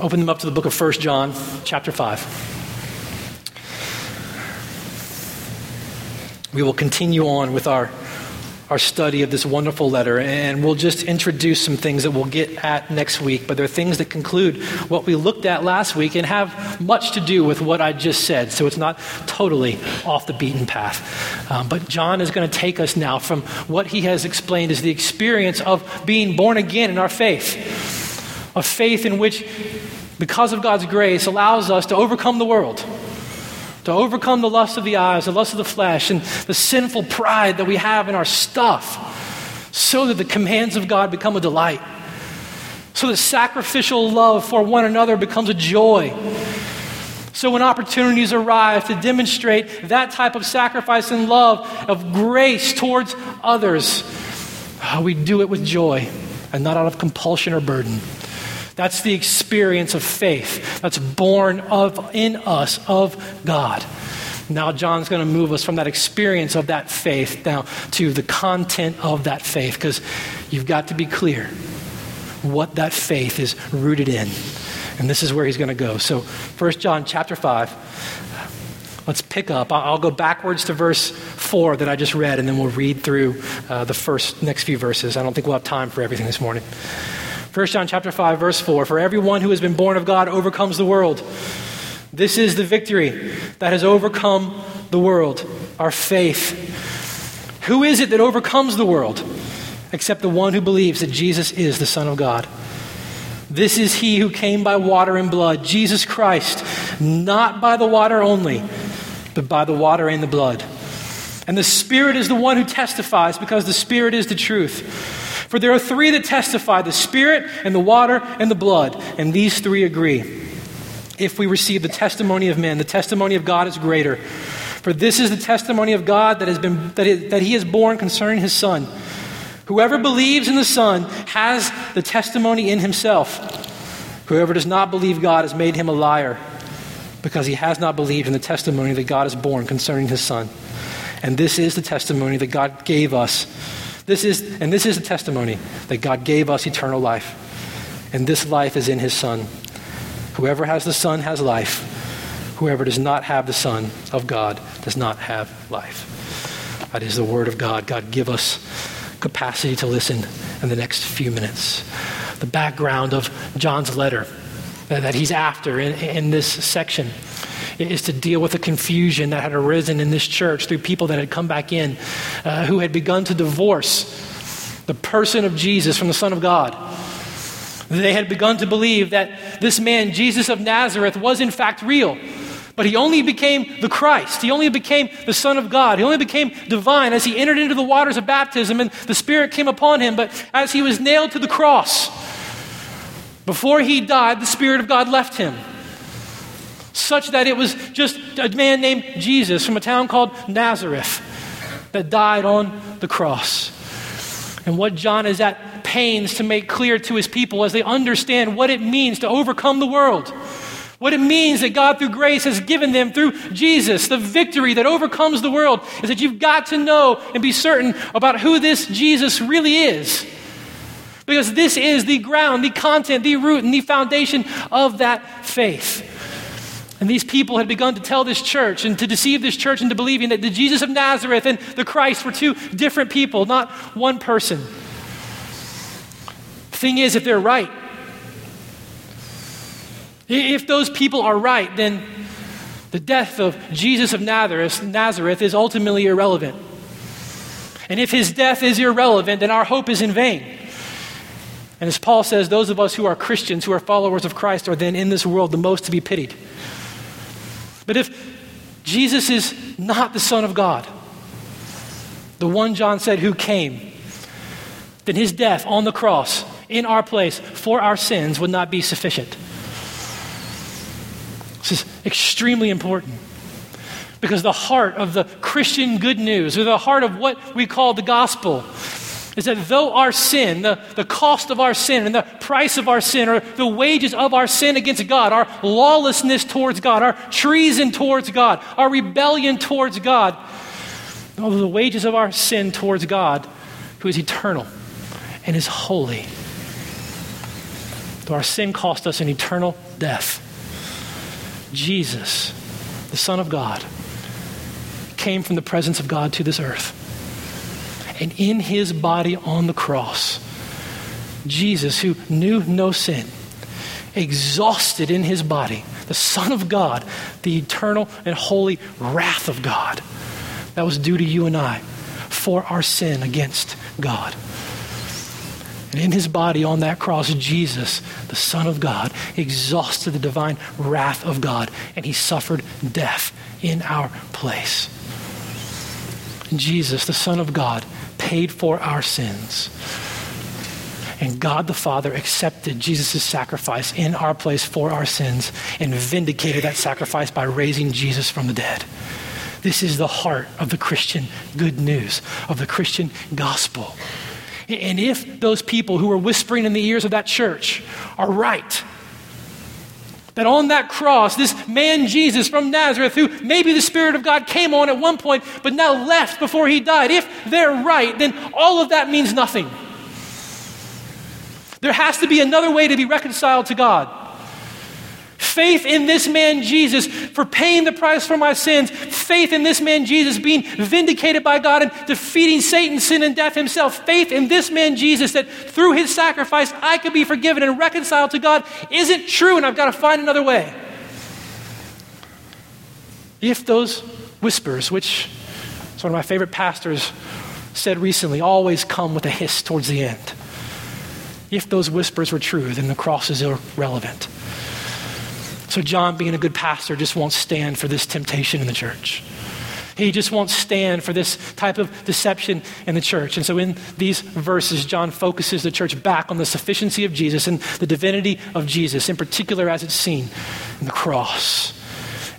Open them up to the book of 1 John, chapter 5. We will continue on with our, our study of this wonderful letter, and we'll just introduce some things that we'll get at next week. But they're things that conclude what we looked at last week and have much to do with what I just said, so it's not totally off the beaten path. Um, but John is going to take us now from what he has explained as the experience of being born again in our faith, a faith in which, because of God's grace, allows us to overcome the world to overcome the lust of the eyes, the lust of the flesh, and the sinful pride that we have in our stuff, so that the commands of God become a delight, so that sacrificial love for one another becomes a joy. So, when opportunities arise to demonstrate that type of sacrifice and love, of grace towards others, we do it with joy and not out of compulsion or burden. That's the experience of faith that's born of in us of God. Now, John's going to move us from that experience of that faith now to the content of that faith because you've got to be clear what that faith is rooted in. And this is where he's going to go. So, 1 John chapter 5. Let's pick up. I'll go backwards to verse 4 that I just read, and then we'll read through uh, the first next few verses. I don't think we'll have time for everything this morning. 1 John chapter 5 verse 4 For everyone who has been born of God overcomes the world. This is the victory that has overcome the world, our faith. Who is it that overcomes the world except the one who believes that Jesus is the Son of God? This is he who came by water and blood, Jesus Christ, not by the water only, but by the water and the blood. And the Spirit is the one who testifies because the Spirit is the truth. For there are three that testify the Spirit, and the water, and the blood, and these three agree. If we receive the testimony of men, the testimony of God is greater. For this is the testimony of God that, has been, that, it, that He has borne concerning His Son. Whoever believes in the Son has the testimony in himself. Whoever does not believe God has made him a liar because he has not believed in the testimony that God has borne concerning his Son. And this is the testimony that God gave us this is, and this is a testimony that God gave us eternal life. And this life is in his Son. Whoever has the Son has life. Whoever does not have the Son of God does not have life. That is the Word of God. God, give us capacity to listen in the next few minutes. The background of John's letter that he's after in, in this section is to deal with the confusion that had arisen in this church through people that had come back in uh, who had begun to divorce the person of Jesus from the Son of God. They had begun to believe that this man, Jesus of Nazareth, was in fact real. But he only became the Christ. He only became the Son of God. He only became divine as he entered into the waters of baptism and the Spirit came upon him. But as he was nailed to the cross, before he died, the Spirit of God left him such that it was just a man named Jesus from a town called Nazareth that died on the cross. And what John is at pains to make clear to his people as they understand what it means to overcome the world. What it means that God, through grace, has given them through Jesus, the victory that overcomes the world, is that you've got to know and be certain about who this Jesus really is. Because this is the ground, the content, the root, and the foundation of that faith. And these people had begun to tell this church and to deceive this church into believing that the Jesus of Nazareth and the Christ were two different people, not one person. The thing is, if they're right, if those people are right, then the death of Jesus of Nazareth, Nazareth is ultimately irrelevant. And if his death is irrelevant, then our hope is in vain. And as Paul says, those of us who are Christians, who are followers of Christ, are then in this world the most to be pitied. But if Jesus is not the Son of God, the one John said who came, then his death on the cross in our place for our sins would not be sufficient. This is extremely important. Because the heart of the Christian good news, or the heart of what we call the gospel, is that though our sin, the, the cost of our sin and the price of our sin, or the wages of our sin against God, our lawlessness towards God, our treason towards God, our rebellion towards God, although the wages of our sin towards God, who is eternal and is holy, Though our sin cost us an eternal death, Jesus, the Son of God, came from the presence of God to this earth. And in his body on the cross, Jesus, who knew no sin, exhausted in his body, the Son of God, the eternal and holy wrath of God that was due to you and I for our sin against God. And in his body on that cross, Jesus, the Son of God, exhausted the divine wrath of God, and he suffered death in our place. Jesus, the Son of God, paid for our sins. And God the Father accepted Jesus' sacrifice in our place for our sins and vindicated that sacrifice by raising Jesus from the dead. This is the heart of the Christian good news, of the Christian gospel. And if those people who were whispering in the ears of that church are right, that on that cross, this man Jesus from Nazareth, who maybe the Spirit of God came on at one point, but now left before he died, if they're right, then all of that means nothing. There has to be another way to be reconciled to God. Faith in this man Jesus for paying the price for my sins. Faith in this man Jesus being vindicated by God and defeating Satan, sin, and death himself. Faith in this man Jesus that through his sacrifice I could be forgiven and reconciled to God isn't true, and I've got to find another way. If those whispers, which one of my favorite pastors said recently, always come with a hiss towards the end. If those whispers were true, then the cross is irrelevant. So, John, being a good pastor, just won't stand for this temptation in the church. He just won't stand for this type of deception in the church. And so, in these verses, John focuses the church back on the sufficiency of Jesus and the divinity of Jesus, in particular as it's seen in the cross.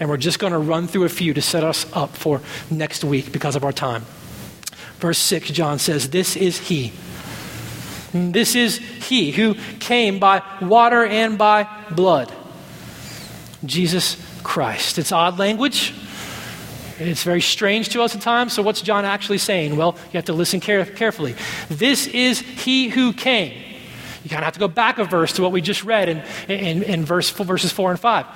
And we're just going to run through a few to set us up for next week because of our time. Verse 6, John says, This is He. This is He who came by water and by blood Jesus Christ. It's odd language. It's very strange to us at times. So, what's John actually saying? Well, you have to listen care- carefully. This is he who came. You kind of have to go back a verse to what we just read in, in, in verse, verses 4 and 5.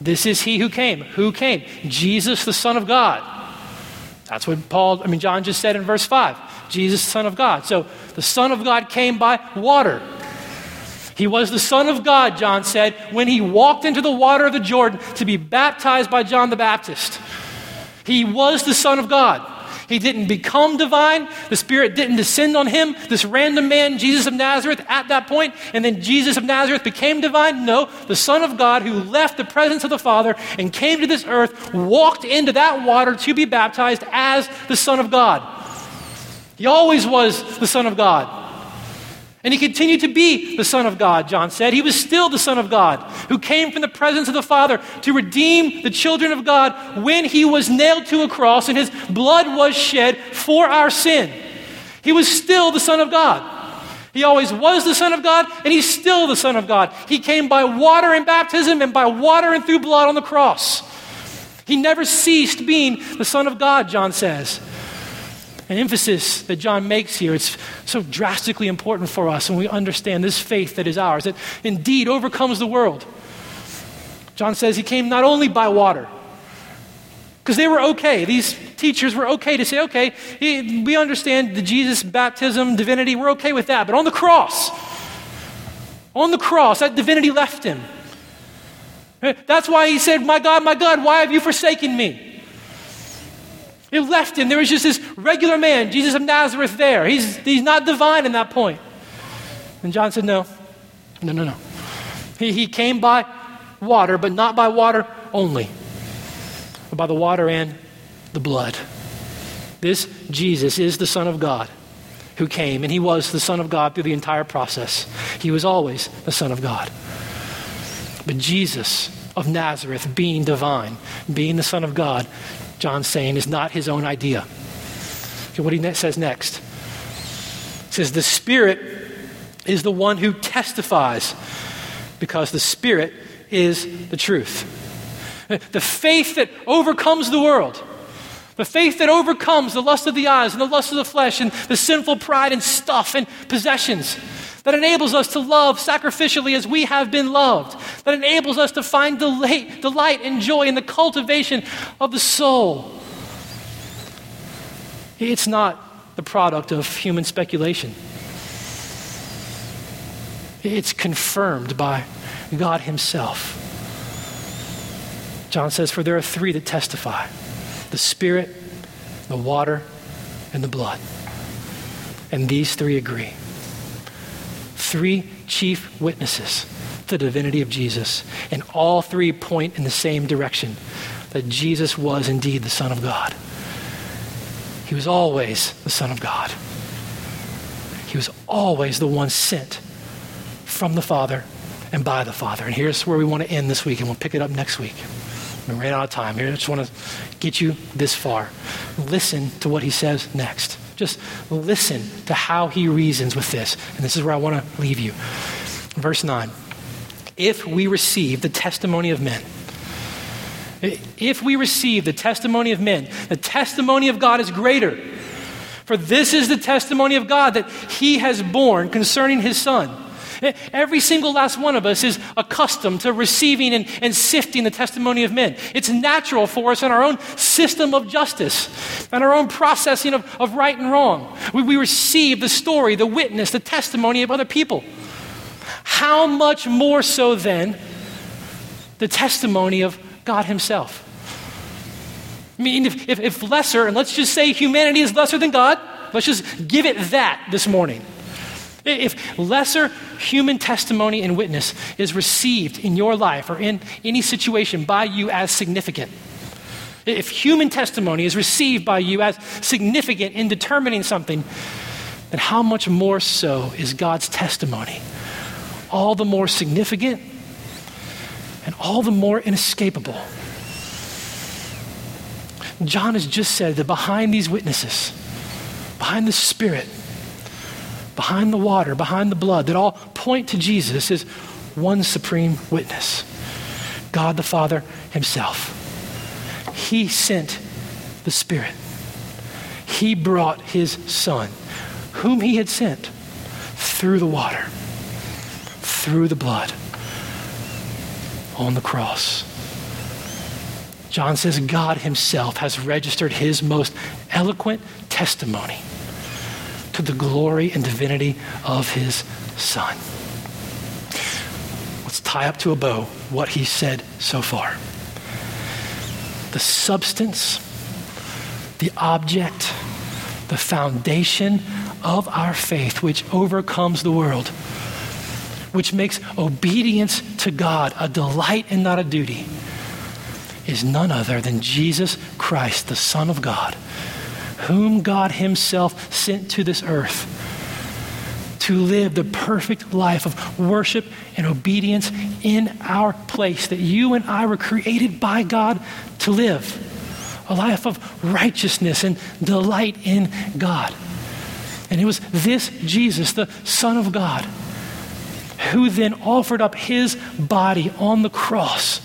This is he who came. Who came? Jesus, the Son of God. That's what Paul, I mean, John just said in verse 5. Jesus, Son of God. So, the Son of God came by water. He was the Son of God, John said, when he walked into the water of the Jordan to be baptized by John the Baptist. He was the Son of God. He didn't become divine. The Spirit didn't descend on him, this random man, Jesus of Nazareth, at that point, and then Jesus of Nazareth became divine. No, the Son of God who left the presence of the Father and came to this earth walked into that water to be baptized as the Son of God. He always was the Son of God. And he continued to be the Son of God, John said. He was still the Son of God who came from the presence of the Father to redeem the children of God when he was nailed to a cross and his blood was shed for our sin. He was still the Son of God. He always was the Son of God, and he's still the Son of God. He came by water and baptism and by water and through blood on the cross. He never ceased being the Son of God, John says an emphasis that John makes here. It's so drastically important for us when we understand this faith that is ours, that indeed overcomes the world. John says he came not only by water, because they were okay. These teachers were okay to say, okay, we understand the Jesus baptism, divinity, we're okay with that. But on the cross, on the cross, that divinity left him. That's why he said, My God, my God, why have you forsaken me? It left him. There was just this regular man, Jesus of Nazareth, there. He's, he's not divine in that point. And John said, No, no, no, no. He, he came by water, but not by water only, but by the water and the blood. This Jesus is the Son of God who came, and he was the Son of God through the entire process. He was always the Son of God. But Jesus of Nazareth, being divine, being the Son of God, John's saying, is not his own idea. Okay, what he says next he says, The Spirit is the one who testifies because the Spirit is the truth. The faith that overcomes the world. The faith that overcomes the lust of the eyes and the lust of the flesh and the sinful pride and stuff and possessions. That enables us to love sacrificially as we have been loved, that enables us to find delight, delight and joy in the cultivation of the soul. It's not the product of human speculation. It's confirmed by God Himself. John says, For there are three that testify the Spirit, the water, and the blood. And these three agree. Three chief witnesses to the divinity of Jesus. And all three point in the same direction that Jesus was indeed the Son of God. He was always the Son of God. He was always the one sent from the Father and by the Father. And here's where we want to end this week, and we'll pick it up next week. We ran out of time here. I just want to get you this far. Listen to what he says next. Just listen to how he reasons with this. And this is where I want to leave you. Verse 9. If we receive the testimony of men, if we receive the testimony of men, the testimony of God is greater. For this is the testimony of God that he has borne concerning his son. Eh, every single last one of us is accustomed to receiving and, and, sifting the testimony of men. It's natural for us in our own system of justice and our own processing of, of right and wrong. We, we receive the story, the witness, the testimony of other people. How much more so then the testimony of God Himself. I mean, if, if, if, lesser, and let's just say humanity is lesser than God, let's just give it that this morning. If lesser human testimony and witness is received in your life or in any situation by you as significant, if human testimony is received by you as significant in determining something, then how much more so is God's testimony? All the more significant and all the more inescapable. John has just said that behind these witnesses, behind the Spirit, behind the water, behind the blood, that all point to Jesus is one supreme witness God the Father Himself. He sent the Spirit, He brought His Son, whom He had sent through the water, through the blood on the cross. John says God himself has registered his most eloquent testimony to the glory and divinity of his Son. Let's tie up to a bow what he said so far. The substance, the object, the foundation of our faith, which overcomes the world which makes obedience to God a delight and not a duty, is none other than Jesus Christ, the Son of God, whom God Himself sent to this earth to live the perfect life of worship and obedience in our place that you and I were created by God to live. A life of righteousness and delight in God. And it was this Jesus, the Son of God, who then offered up his body on the cross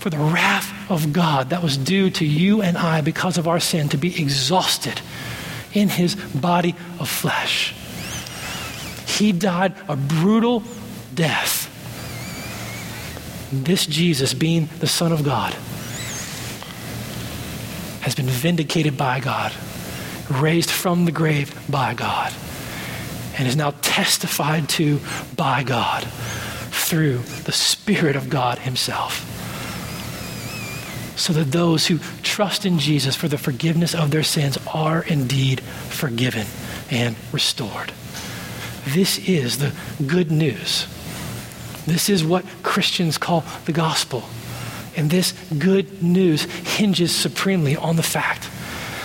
for the wrath of God that was due to you and I because of our sin to be exhausted in his body of flesh. He died a brutal death. This Jesus, being the Son of God, has been vindicated by God, raised from the grave by God and is now testified to by God through the Spirit of God Himself. So that those who trust in Jesus for the forgiveness of their sins are indeed forgiven and restored. This is the good news. This is what Christians call the gospel. And this good news hinges supremely on the fact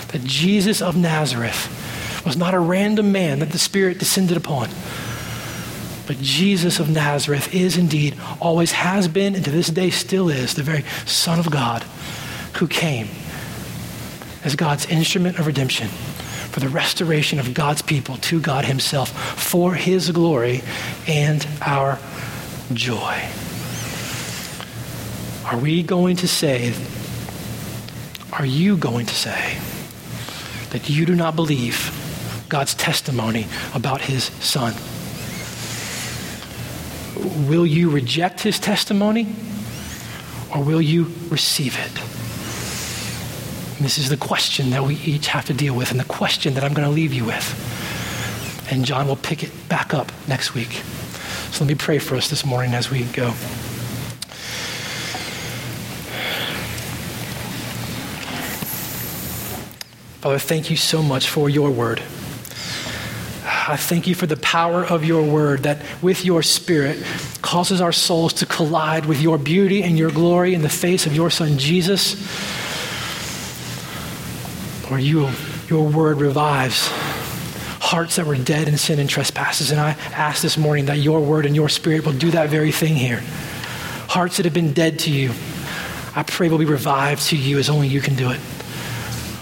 that Jesus of Nazareth was not a random man that the Spirit descended upon. But Jesus of Nazareth is indeed, always has been, and to this day still is, the very Son of God who came as God's instrument of redemption for the restoration of God's people to God Himself for His glory and our joy. Are we going to say, are you going to say that you do not believe God's testimony about his son. Will you reject his testimony or will you receive it? And this is the question that we each have to deal with, and the question that I'm going to leave you with. And John will pick it back up next week. So let me pray for us this morning as we go. Father, thank you so much for your word. I thank you for the power of your word that with your spirit causes our souls to collide with your beauty and your glory in the face of your son Jesus. Lord, you, your word revives hearts that were dead in sin and trespasses. And I ask this morning that your word and your spirit will do that very thing here. Hearts that have been dead to you, I pray will be revived to you as only you can do it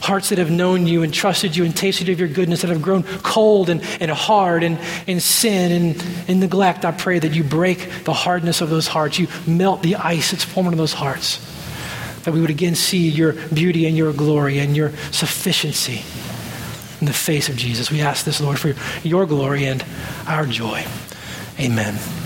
hearts that have known you and trusted you and tasted of your goodness, that have grown cold and, and hard and in sin and in neglect, I pray that you break the hardness of those hearts. You melt the ice that's formed in those hearts. That we would again see your beauty and your glory and your sufficiency in the face of Jesus. We ask this, Lord, for your glory and our joy. Amen.